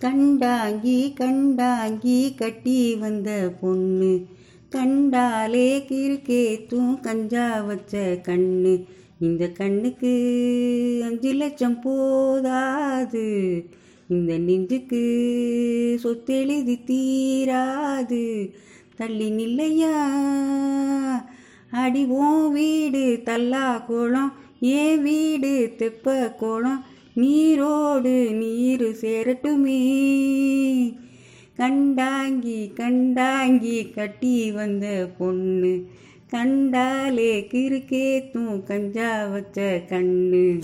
கண்டாங்கி கண்டாங்கி கட்டி வந்த பொண்ணு. கண்டாலே கிறுக்கேத்தும் கஞ்சா வச்ச கண்ணு. இந்த கண்ணுக்கு அஞ்சு லட்சம் போதாது. இந்த நெஞ்சுக்கு சொத்தெழுதி தீராது. தள்ளி நில்லையா அடி வீடு தல்லா கோலம் ஏன் வீடு தெப்ப கோலம் நீரோடு நீர் சேரட்டுமே. கண்டாங்கி கண்டாங்கி கட்டி வந்த பொண்ணு. கண்டாலே கிறுக்கேத்தும் கஞ்சா வச்ச கண்ணு.